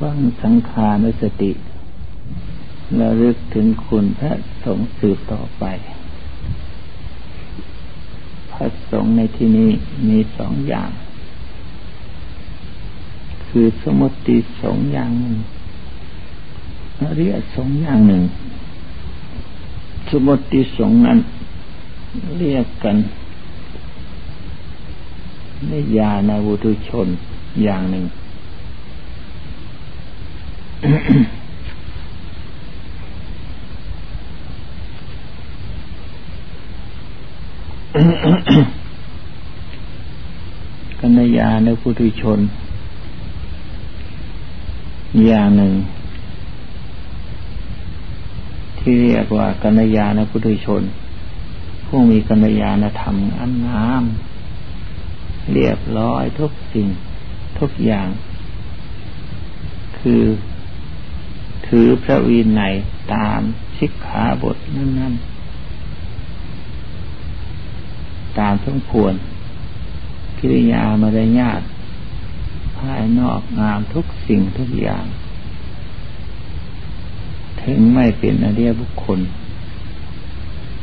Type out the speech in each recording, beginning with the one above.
ฟังสังขารสติระลึกถึงคุณพระสงฆ์สืบต่อไป พระสงฆ์ในที่นี้มีสองอย่าง คือสมุติสงอย่างหนึ่งเรียกสงอย่างหนึ่ง สมุติสงนั้นเรียกกันในยานาวุตุชนอย่างหนึ่ง กัญญาในพุทุชน อย่างหนึ่ง ที่เรียกว่ากัญญาในพุทุชน ผู้มีกัญญาณธรรมอันงามเรียบร้อยทุกสิ่งทุกอย่าง คือ ถือพระวินัยตามชิกขาบทนั้นๆ ตามสมควรกิริยามารยาทภายนอกงามทุกสิ่งทุกอย่าง ถึงไม่เป็นอริยบุคคล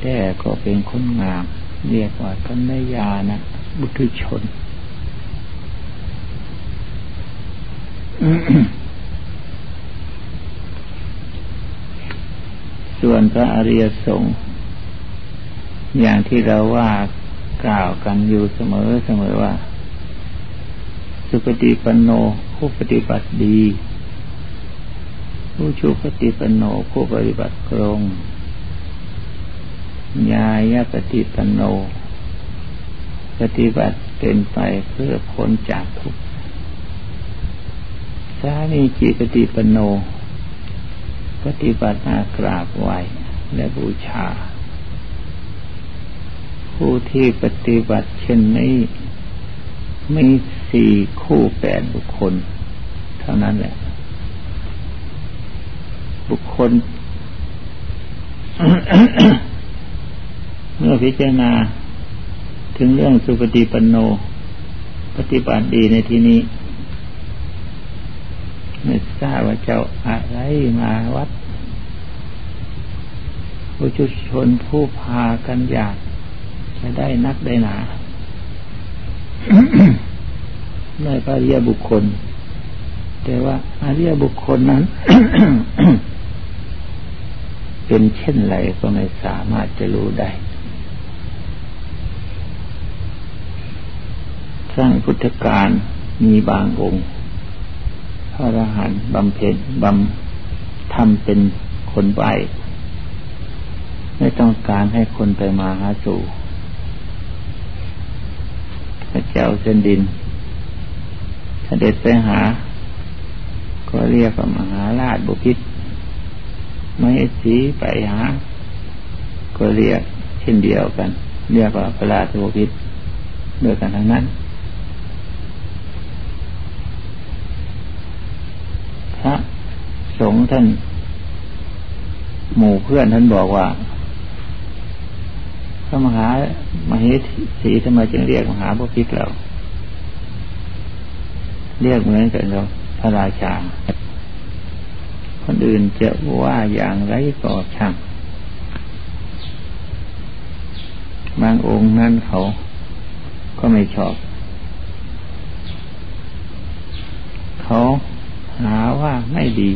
แต่ก็เป็นคนงาม เรียกว่ากัญญานะบุตุชน ส่วนพระอริยสงฆ์อย่างที่เราว่ากล่าวกันอยู่เสมอเสมอว่า สุปฏิปันโนผู้ปฏิบัติดี ผู้ชูปฏิปันโนผู้ปฏิบัติตรงญาญาปฏิปันโน ปฏิบัติเป็นไปเพื่อพ้นจากทุกข์สามีจิปฏิปันโน ปฏิบัติมากราบไหวและบูชา ผู้ที่ปฏิบัติเช่นนี้มีสี่คู่แปดบุคคล เท่านั้นแหละ บุคคล เมื่อพิจารณาถึงเรื่องสุปฏิปันโน ปฏิบัติดีในที่นี้ ไม่ทราบว่าเจ้าอะไรมาวัดผู้ชุชนผู้พากันอยากจะได้นักได้หนาได้พระเรียบุคคล แต่ว่าอาเรียบุคคลนั้น เป็นเช่นไรก็ไม่สามารถจะรู้ได้สร้างพุทธการมีบางองค์ ระอรหันต์บำเพ็ญบำทำเป็นคนใบไม่ต้องการให้คนไปมาหาสู่พระเจ้าเส้นดินเด็จไปหา ก็เรียกว่ามหาราชบุพิษไม่สีไปหา ก็เรียกเช่นเดียวกัน เรียกว่าพระราชบุพิษด้วยกันทั้งนั้น พระสงฆ์ ท่าน หมู่เพื่อนท่านบอกว่าพระมหามเหสีทำไมจึงเรียกมหาบุพิตเราเรียกเหมือนกันเราพระราชา คนอื่นจะว่าอย่างไรก็ช่างบางองค์นั้นเขาก็ไม่ชอบ เขาหาว่าไม่ดี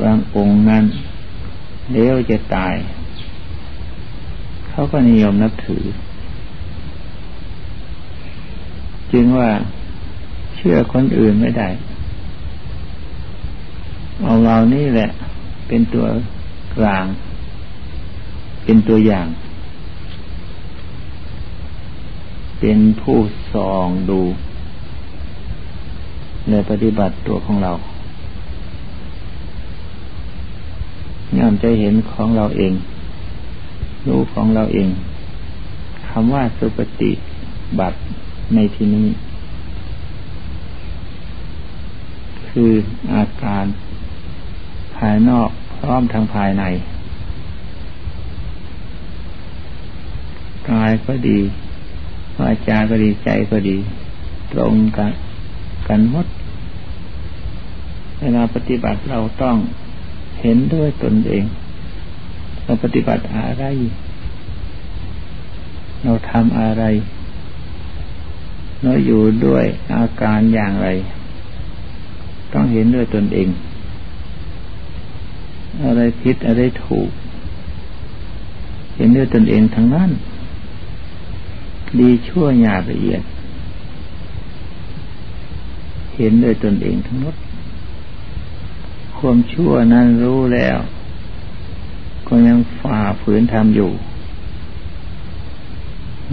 บางองค์นั้นเลี้ยวจะตาย เขาก็นิยมนับถือ จึงว่าเชื่อคนอื่นไม่ได้ เอาเรานี่แหละ เป็นตัวกลาง เป็นตัวอย่าง เป็นผู้ส่องดู ในปฏิบัติตัวของเรา ย่อมจะเห็นของเราเอง รู้ของเราเองคำว่าสุปฏิบัติในที่นี้ คืออาการภายนอกพร้อมทางภายในกายก็ดีวาจาก็ดีใจก็ดี ตรงกันกันหมด เวลาปฏิบัติเราต้อง เห็นด้วยตนเอง เราปฏิบัติอะไร เราทำอะไร เราอยู่ด้วยอาการอย่างไร ต้องเห็นด้วยตนเอง อะไรผิดอะไรถูก เห็นด้วยตนเองทั้งนั้น ดีชั่วหยาบละเอียด เห็นด้วยตนเองทั้งหมด ความชั่วนั้นรู้แล้ว ก็ยังฝ่าฝืนทำอยู่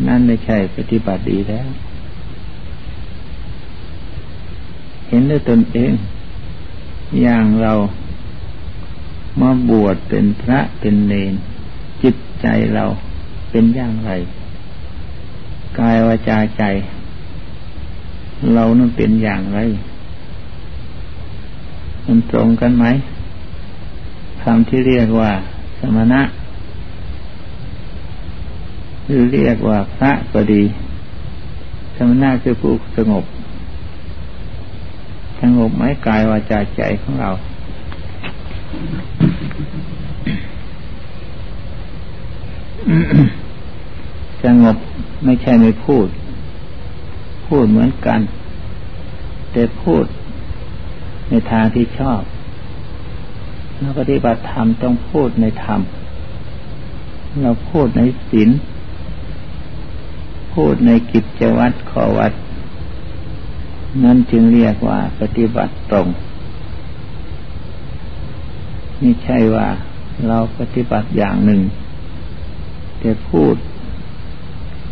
นั่นไม่ใช่ปฏิบัติดีแล้ว เห็นด้วยตนเอง อย่างเรามาบวชเป็นพระเป็นเนนจิตใจเราเป็นอย่างไร กายวาจาใจ เรานั้นเป็นอย่างไร มันตรงกันไหมคำที่เรียกว่าสมณะ หรือเรียกว่าพระก็ดี สมณะคือผู้สงบ สงบไหมกายวาจาใจของเรา สงบไม่ใช่ไม่พูด พูดเหมือนกัน แต่พูด ในทางที่ชอบเราปฏิบัติธรรมต้องพูดในธรรม เราพูดในศีลพูดในกิจวัตรขอวัด นั่นจึงเรียกว่าปฏิบัติตรง ไม่ใช่ว่าเราปฏิบัติอย่างหนึ่ง แต่พูด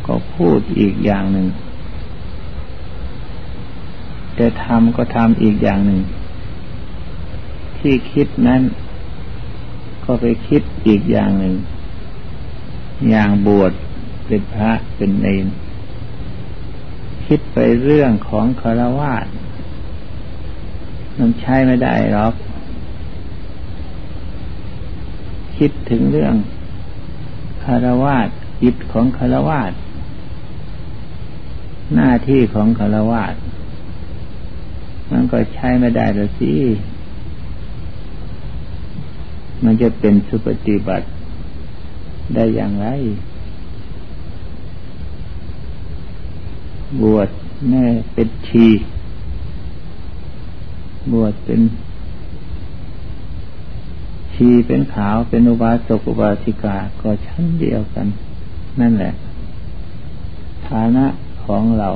ก็พูดอีกอย่างหนึ่ง แต่ทำก็ทำอีกอย่างหนึ่ง ที่คิดนั้น ก็ไปคิดอีกอย่างหนึ่ง อย่างบวชเป็นพระเป็นเนรคิดไปเรื่องของคารวะมันใช้ไม่ได้หรอก คิดถึงเรื่องคารวะจิตของคารวะหน้าที่ของคารวะมันก็ใช้ไม่ได้แล้วสิ มันจะเป็นสุปฏิบัติได้อย่างไร บวชแม่เป็นชี บวชเป็น ชีเป็นขาวเป็นอุบาสกอุบาสิกาก็ชั้นเดียวกัน นั่นแหละ ฐานะของเรา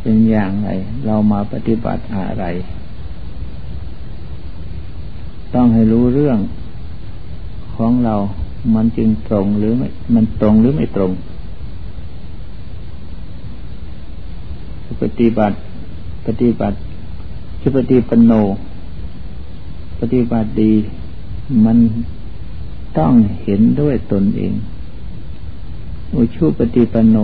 เป็นอย่างไร เรามาปฏิบัติอะไร ต้องให้รู้เรื่องของเรา มันจึงตรงหรือไม่ มันตรงหรือไม่ตรงปฏิบัติ ปฏิบัติชุปฏิปโน ปฏิบัติดี มันต้องเห็นด้วยตนเอง อุชุปฏิปโน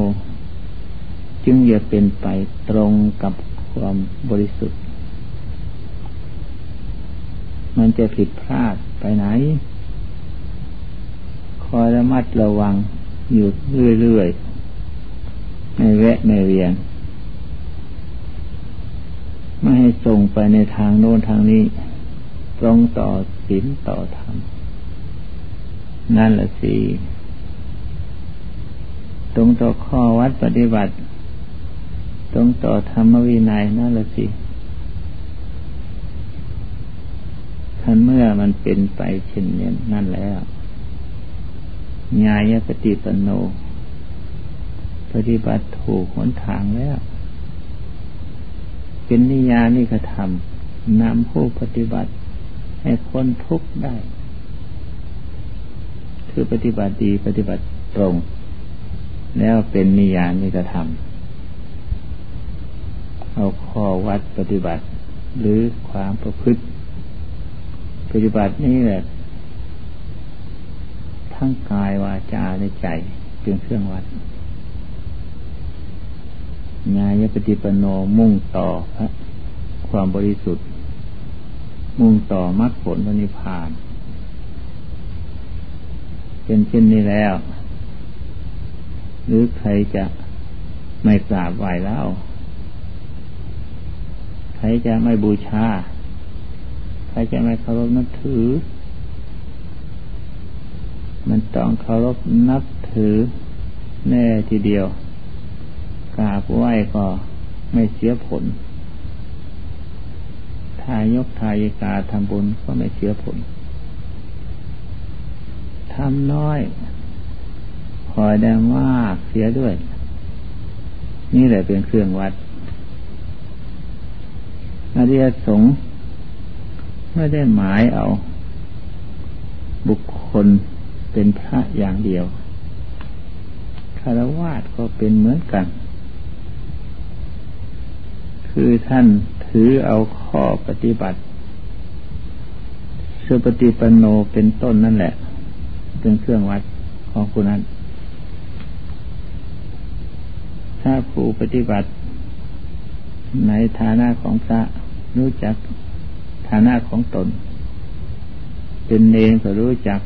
จึงอย่าเป็นไปตรงกับความบริสุทธิ์ มันจะผิดพลาดไปไหน คอยระมัดระวังอยู่เรื่อยๆ ไม่แวะไม่เวียน ไม่ให้ส่งไปในทางโน้นทางนี้ ตรงต่อศีลต่อธรรม นั่นแหละสิตรงต่อข้อวัดปฏิบัติ ตรงต่อธรรมวินัยนั่นแหละสิ ถ้าเมื่อมันเป็นไปเช่นนี้นั่นแล้วญาณปฏิปโน ปฏิบัติถูกหนทางแล้ว เป็นนิยานิกระทำนำผู้ปฏิบัติให้พ้นทุกข์ได้ คือปฏิบัติดีปฏิบัติตรง แล้วเป็นนิยานิกระทำเอาข้อวัดปฏิบัติ หรือความประพฤติ ปฏิบัตินี้แหละทั้งกายวาจาในใจเป็นเครื่องวัดงายปฏิปโนมุ่งต่อพระความบริสุทธิ์ มุ่งต่อมรรคผลนิพพาน เป็นเช่นนี้แล้ว หรือใครจะไม่กราบไหว้แล้ว ใครจะไม่บูชา ครจะไม่เคารพนับถือ มันต้องเคารพนับถือแน่ทีเดียวกราบไหว้ก็ไม่เสียผล ทายกทายิกาทำบุญก็ไม่เสียผล ทำน้อยคอได้มากเสียด้วย นี่แหละเป็นเครื่องวัดอริยสงฆ์ ไม่ได้หมายเอา บุคคลเป็นพระอย่างเดียวคารวาสก็เป็นเหมือนกัน คือท่านถือเอาข้อปฏิบัติสุปฏิปันโนเป็นต้นนั่นแหละ เป็นเครื่องวัดของคุณนั้น ถ้าผู้ปฏิบัติในฐานะของพระรู้จัก ฐานะของตน เป็นเนรก็รู้จัก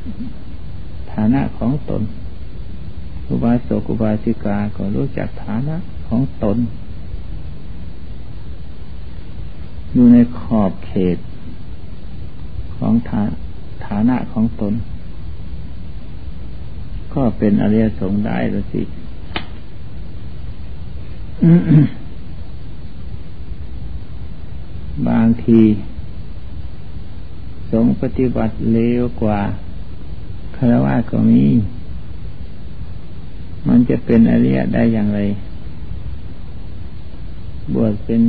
ฐานะของตนอุบาสกอุบาสิกาก็รู้จักฐานะของตน อยู่ในขอบเขต ของฐาฐานะของตน ก็เป็นอริยสงฆ์ได้แล้วสิบางที สงปฏิบัติเลวกว่าคารวะก็มี มันจะเป็นอริยะได้อย่างไร บวชเป็น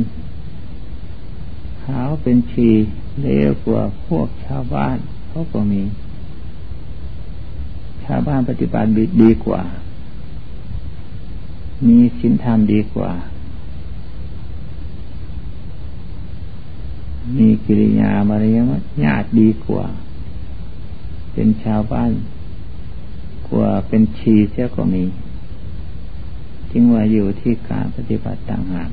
ขาวเป็นชีเลวกว่าพวกชาวบ้านเขาก็มี ชาวบ้านปฏิบัติดีกว่า มีศีลธรรมดีกว่า มีกิริยามารยาทญาติดีกว่า เป็นชาวบ้านกว่าเป็นชีเสียก็มีจึงว่าอยู่ที่การปฏิบัติต่างหาก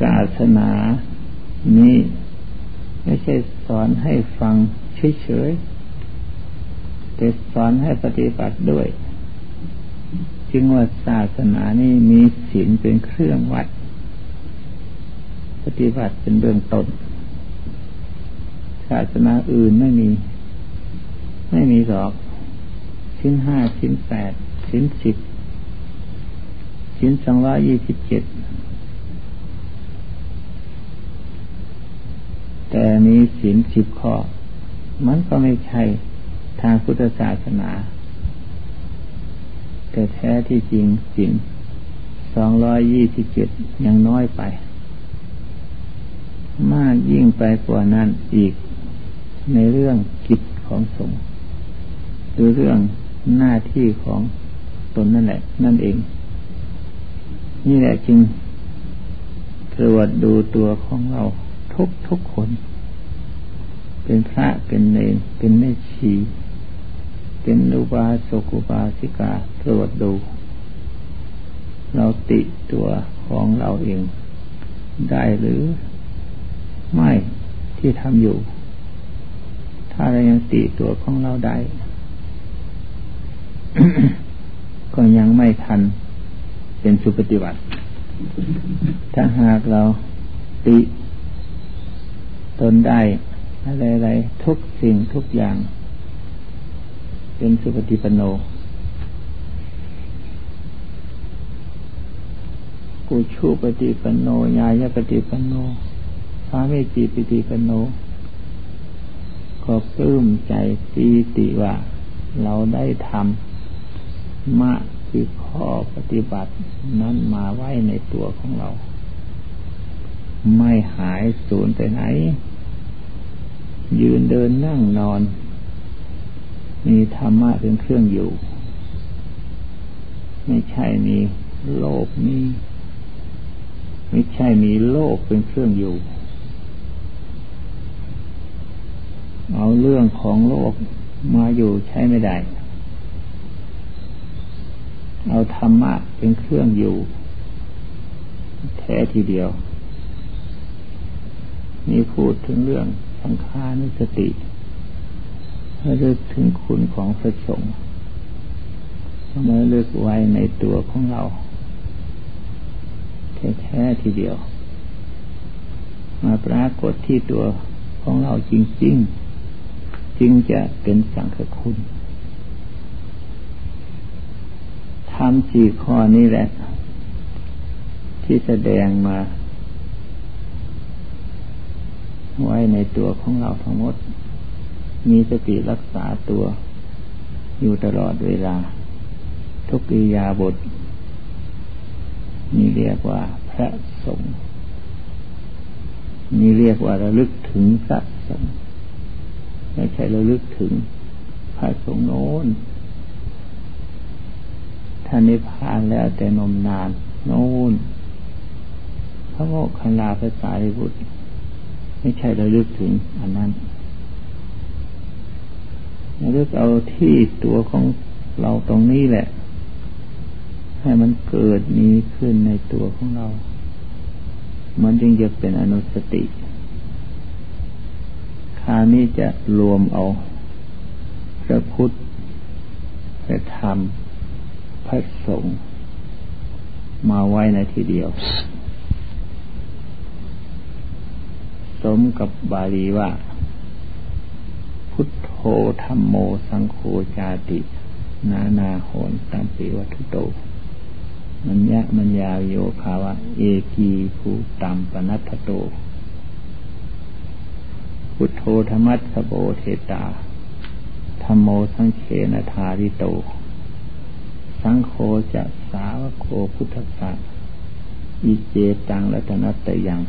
ศาสนานี้ไม่ใช่สอนให้ฟังเฉยๆแต่สอนให้ปฏิบัติด้วย จึงว่าศาสนานี้มีศีลเป็นเครื่องวัด ปฏิบัติเป็นเบื้องต้น ศาสนาอื่นไม่มี ไม่มีหรอกชิ้นห้าชิ้นแปดชิ้นสิบชิ้นสองร้อยยี่สิบเจ็ดแต่มีศีลสิบข้อ มันก็ไม่ใช่ทางพุทธศาสนา แต่แท้ที่จริงสินสองร้อยยี่สิบเจ็ดยังน้อยไป มากยิ่งไปกว่านั้นอีก ในเรื่องกิจของสงฆ์หรือเรื่องหน้าที่ของตนนั่นแหละ นั่นเอง นี่แหละจึงตรวจดูตัวของเราทุกทุกคน เป็นพระเป็นเนรเป็นแม่ชี เป็นอุบาสกอุบาสิกาตรวจดู เราติตัวของเราเอง ได้หรือไม่ที่ทำอยู่ ถ้าเรายังติตัวของเราได้ ก็ยังไม่ทันเป็นสุปฏิบัติ ถ้าหากเราติตนได้อะไรๆทุกสิ่งทุกอย่าง เป็นสุปฏิปโนกุชูปฏิปโนญาญปฏิปโนพระเมจีปฏิปโน ก็ปลื้มใจตีติว่า เราได้ทำมะคือข้อปฏิบัติ นั้นมาไว้ในตัวของเรา ไม่หายสูญไปไหน ยืนเดินนั่งนอน มีธรรมะเป็นเครื่องอยู่ ไม่ใช่มีโลกมีไม่ใช่มีโลกเป็นเครื่องอยู่ เอาเรื่องของโลกมาอยู่ใช้ไม่ได้ เอาธรรมะเป็นเครื่องอยู่ แท้ทีเดียว นี่พูดถึงเรื่องสังขารนิสติ ระลึกถึงคุณของพระสงฆ์มาเลือกไว้ในตัวของเราแท้ๆทีเดียว มาปรากฏที่ตัวของเราจริง ๆ จึงจะเป็นสังฆคุณทำสี่ข้อนี้แหละ ที่แสดงมา ไว้ในตัวของเราทั้งหมด มีสติรักษาตัวอยู่ตลอดเวลา ทุกิยาบทนี่เรียกว่าพระสงฆ์นี่เรียกว่าระลึกถึงพระสงฆ์ไม่ใช่ระลึกถึงพระสงฆ์โน้นท่านนิพพานแล้วแต่นมนาน โน้นพระโมกขันลาภาษาริบุตร ไม่ใช่ระลึกถึงอันนั้น ระลึกเอาที่ตัวของเราตรงนี้แหละ ให้มันเกิดมีขึ้นในตัวของเรา มันจึงจะเป็นอนุสติคานี้จะรวมเอาพระพุทธพระธรรมพระสงฆ์มาไว้ในทีเดียว สมกับบาลีว่า ธธรรมโมสังโฆจาติ นานาโหนตัมปิวัตุโต มันยะมันยาโยภาวะ เอกีภูตัมปนัตโต พุทโธธรรมัสโบเทตาธรรมโมสังเขนธาริโต สังโฆจะสาวโคพุทธะอิเจตังรัตนัตยัง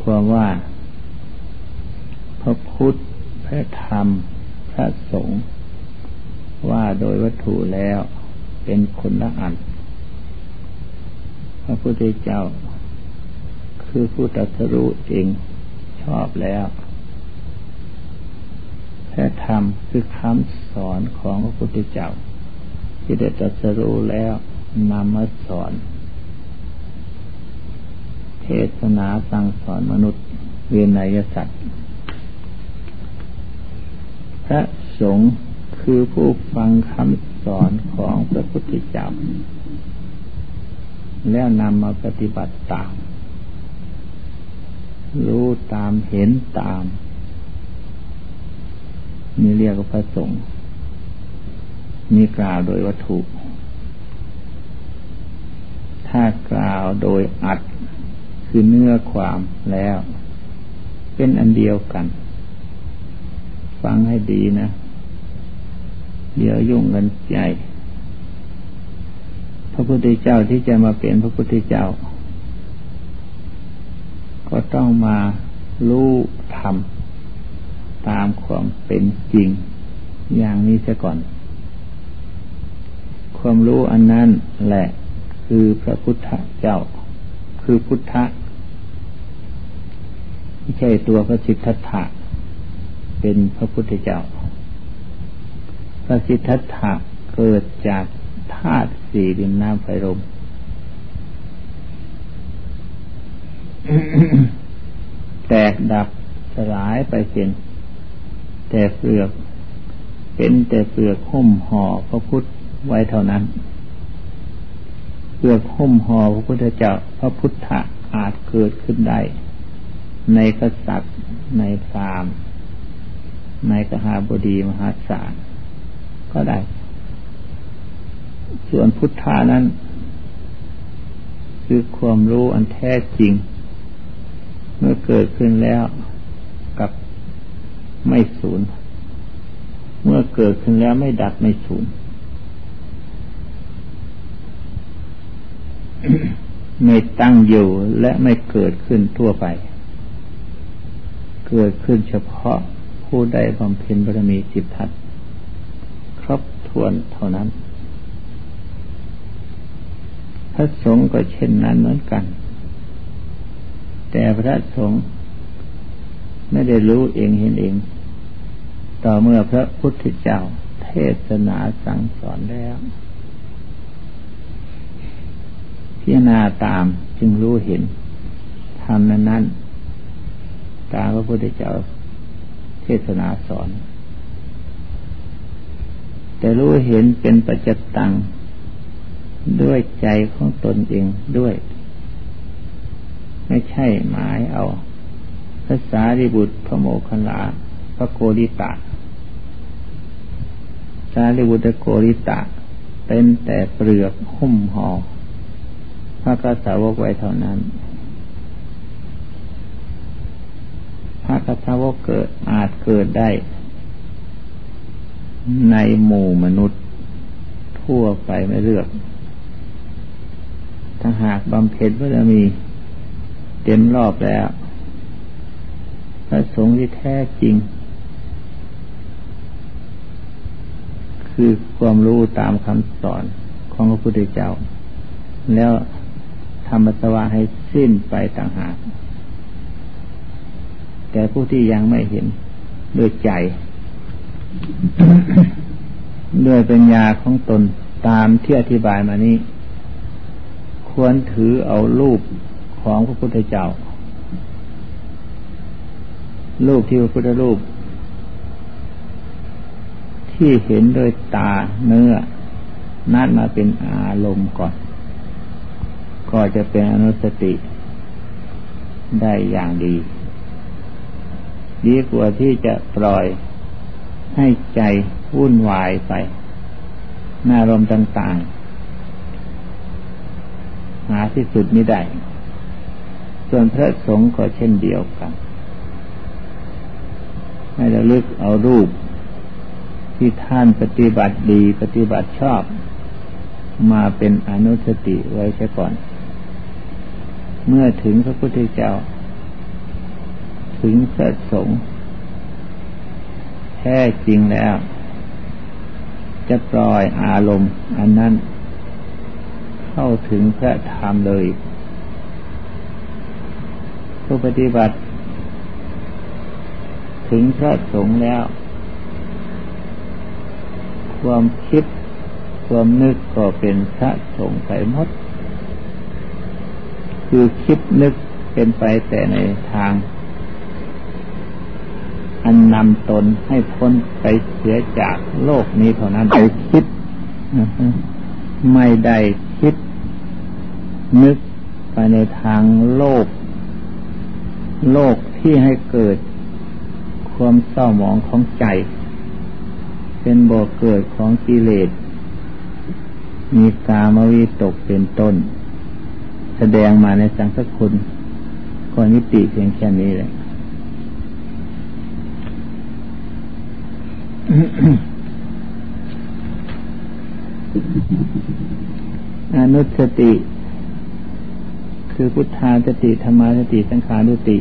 ความว่า ระพุทธ พระธรรม พระสงฆ์ว่าโดยวัตถุแล้วเป็นคนละอัน พระพุทธเจ้า คือผู้ตรัสรู้เองชอบแล้ว พระธรรมคือคำสอนของพระพุทธเจ้า ที่ได้ตรัสรู้แล้วนำมาสอน เทศนาสั่งสอนมนุษย์เวียนยสัตว์ พระสงฆ์คือผู้ฟังคำสอนของพระพุทธเจ้า แล้วนำมาปฏิบัติตาม รู้ตามเห็นตามนี่เรียกว่าพระสงฆ์มีกล่าวโดยวัตถุ ถ้ากล่าวโดยอัดคือเนื้อความแล้ว เป็นอันเดียวกัน ฟังให้ดีนะ เดี๋ยวยุ่งกันใหญ่พระพุทธเจ้าที่จะมาเป็นพระพุทธเจ้า ก็ต้องมารู้ธรรมตามความเป็นจริง อย่างนี้ซะก่อน ความรู้อันนั้นแหละคือพระพุทธเจ้า คือพุทธไม่ใช่ตัวพระสิทธัตถะ เป็นพระพุทธเจ้า พระสิทธัตถะเกิดจากธาตุสี่ดินน้ำไฟลมแตกดับสลายไปเป็นแต่เปลือก เป็นแต่เปลือกหุ้มห่อพระพุทธไว้เท่านั้น เปลือกหุ้มห่อพระพุทธเจ้าพระพุทธะอาจเกิดขึ้นได้ ในกษัตริย์ในพราหมณ์ ในกหาบดีมหาศาลก็ได้ ส่วนพุทธานั้น คือความรู้อันแท้จริง เมื่อเกิดขึ้นแล้วกับไม่สูญเมื่อเกิดขึ้นแล้วไม่ดับไม่สูญไม่ตั้งอยู่และไม่เกิดขึ้นทั่วไป เกิดขึ้นเฉพาะ ผู้ใดบำเพ็ญบารมีสิบทัศครบทวนเท่านั้น พระสงฆ์ก็เช่นนั้นเหมือนกัน แต่พระสงฆ์ไม่ได้รู้เองเห็นเอง ต่อเมื่อพระพุทธเจ้าเทศนาสั่งสอนแล้วพิจารณาตามจึงรู้เห็นทำนั้นนั้นตามพระพุทธเจ้า เทศนาสอน แต่รู้เห็นเป็นปัจจตัง ด้วยใจของตนเองด้วย ไม่ใช่หมายเอาภาษาริบุตรพระโมคคัลลาพระโกริตะสาริบุตรโกริตะ เป็นแต่เปลือกหุ้มห่อพระกสาวกไว้เท่านั้น พระกสาวกเกิดอาจเกิดได้ ในหมู่มนุษย์ ทั่วไปไม่เลือก ถ้าหากบำเพ็ญบารมี เต็มรอบแล้ว พระสงฆ์ที่แท้จริง คือความรู้ตามคำสอนของพระพุทธเจ้า แล้วทำมัสวะให้สิ้นไปต่างหาก แต่ผู้ที่ยังไม่เห็นด้วยใจ ด้วยปัญญาของตนตามที่อธิบายมานี้ ควรถือเอารูปของพระพุทธเจ้า รูปที่พระพุทธรูป ที่เห็นโดยตาเนื้อ นัดมาเป็นอารมณ์ก่อน ก็จะเป็นอนุสติได้อย่างดี ดีกว่าที่จะปล่อยให้ใจวุ่นวายไปนารมต่างๆ หาที่สุดไม่ได้ ส่วนพระสงฆ์ก็เช่นเดียวกัน ให้ระลึกเอารูป ที่ท่านปฏิบัติดีปฏิบัติชอบ มาเป็นอนุสติไว้ใช่ก่อน เมื่อถึงพระพุทธเจ้า ถึงพระสงฆ์แท้จริงแล้ว จะปล่อยอารมณ์ อันนั้น เข้าถึงพระธรรมเลย ผู้ปฏิบัติ ถึงพระสงฆ์แล้ว ความคิดความนึกก็เป็นพระสงฆ์ไปหมด คือคิดนึกเป็นไปแต่ในทาง อันนำตนให้พ้นไปเสียจากโลกนี้เท่านั้นไปคิดไม่ได้คิด นึกไปในทางโลก โลกที่ให้เกิด ความเศร้าหมองของใจ เป็นบ่อเกิดของกิเลส มีกามวิตกเป็นต้น แสดงมาในสังสกุลก็นิติเพียงแค่นี้แหละ อนุสติ คือพุทธาสติธรรมาสติสังขารุติ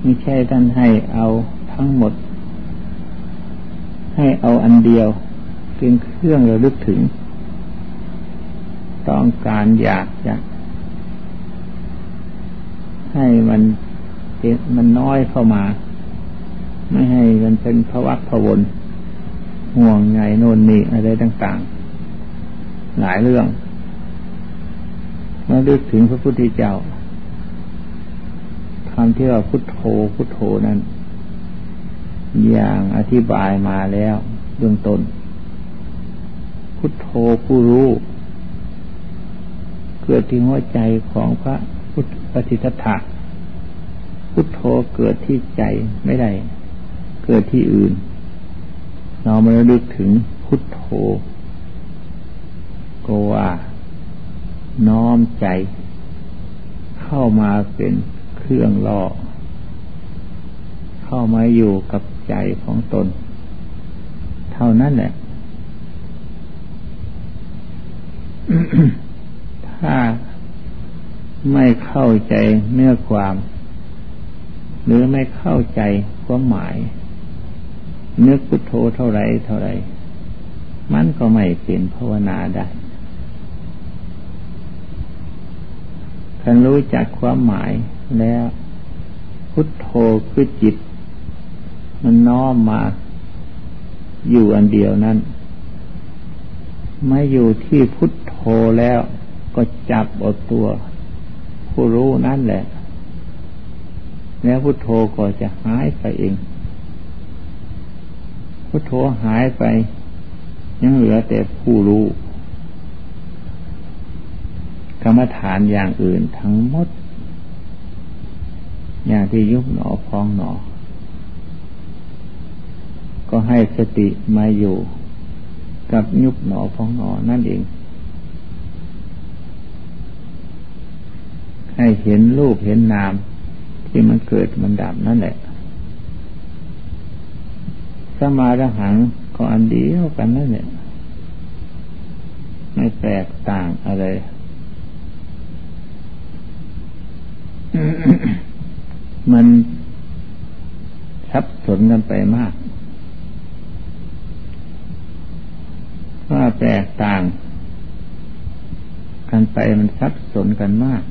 ไม่ใช่ท่านให้เอาทั้งหมด ให้เอาอันเดียวเป็นเครื่องระลึกถึง ต้องการอยากจะให้มันมันน้อยเข้ามา ไม่ให้มันเป็นภวักพวนห่วงใหญ่โน่นนี่อะไรต่างๆ หลายเรื่องเมื่อลึกถึงพระพุทธเจ้าคำที่ว่าพุทโธพุทโธนั้น อย่างอธิบายมาแล้วเบื้องต้น พุทโธผู้รู้เกิดที่หัวใจของพระพุทธปฏิทัตพุทโธเกิดที่ใจไม่ได้ เกิดที่อื่น เรามาลึกถึงพุทโธก็ว่าน้อมใจเข้ามาเป็นเครื่องล่อ เข้ามาอยู่กับใจของตน เท่านั้นแหละ ถ้าไม่เข้าใจเนื้อความ หรือไม่เข้าใจความหมาย นึกพุทโธเท่าไรเท่าไร มันก็ไม่เป็นภาวนาได้ท่านรู้จักความหมายแล้ว พุทโธคือจิต มันน้อมมา อยู่อันเดียวนั้นไม่อยู่ที่พุทโธแล้วก็จับอดตัว ผู้รู้นั่นแหละ แล้วพุทโธก็จะหายไปเอง พุทโธหายไป ยังเหลือแต่ผู้รู้กรรมฐานอย่างอื่นทั้งหมด อย่างที่ยุบหนอพองหนอ ก็ให้สติมาอยู่กับยุบหนอพองหนอนั่นเอง ให้เห็นรูปเห็นนามที่มันเกิดมันดับนั่นแหละ สมาระหังก็อันเดียวกันนั่นแหละไม่แตกต่างอะไรมันซับสนกันไปมาก ว่าแตกต่าง กันไปมันซับสนกันมาก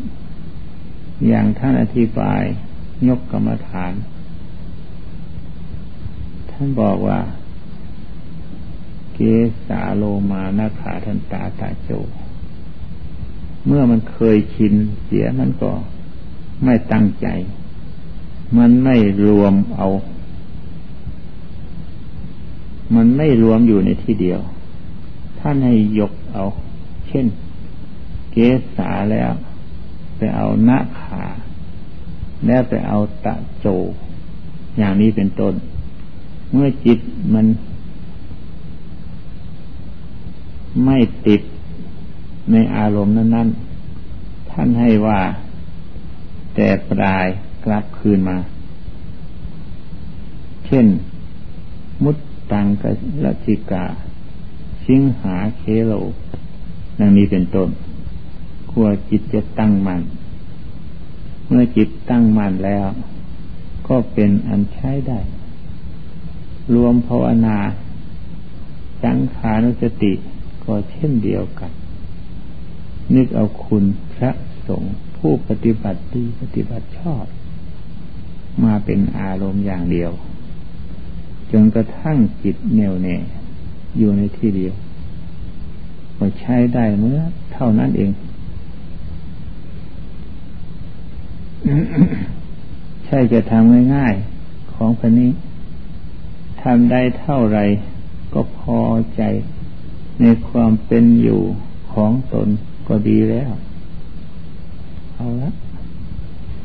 อย่างท่านอธิบาย ยกกรรมฐาน ท่านบอกว่า เกสาโลมานาขาทันตาตาโจ เมื่อมันเคยชินเสียมันก็ไม่ตั้งใจ มันไม่รวมเอา มันไม่รวมอยู่ในที่เดียว ท่านให้ยกเอา เช่น เกสาแล้ว ไปเอาหน้าขา แล้วไปเอาตะโจ อย่างนี้เป็นต้น เมื่อจิตมันไม่ติดในอารมณ์นั้น ๆ ท่านให้ว่า แต่ปลายกลับคืนมา เช่น มุตตังกลจิกาชิงหาเคโลดังนี้เป็นต้นขัวจิตจะตั้งมัน่นเมื่อจิตตั้งมั่นแล้ว ก็เป็นอันใช้ได้ รวมภาวนา สังขานุสติก็เช่นเดียวกัน นึกเอาคุณพระสงฆ์ผู้ปฏิบัติดีปฏิบัติชอบ มาเป็นอารมณ์อย่างเดียว จนกระทั่งจิตแน่วแน่อยู่ในที่เดียวก็ใช้ได้เมื่อเท่านั้นเองใช่จะทำง่ายๆของคนนี้ ทำได้เท่าไรก็พอใจในความเป็นอยู่ของตนก็ดีแล้ว เอาละ。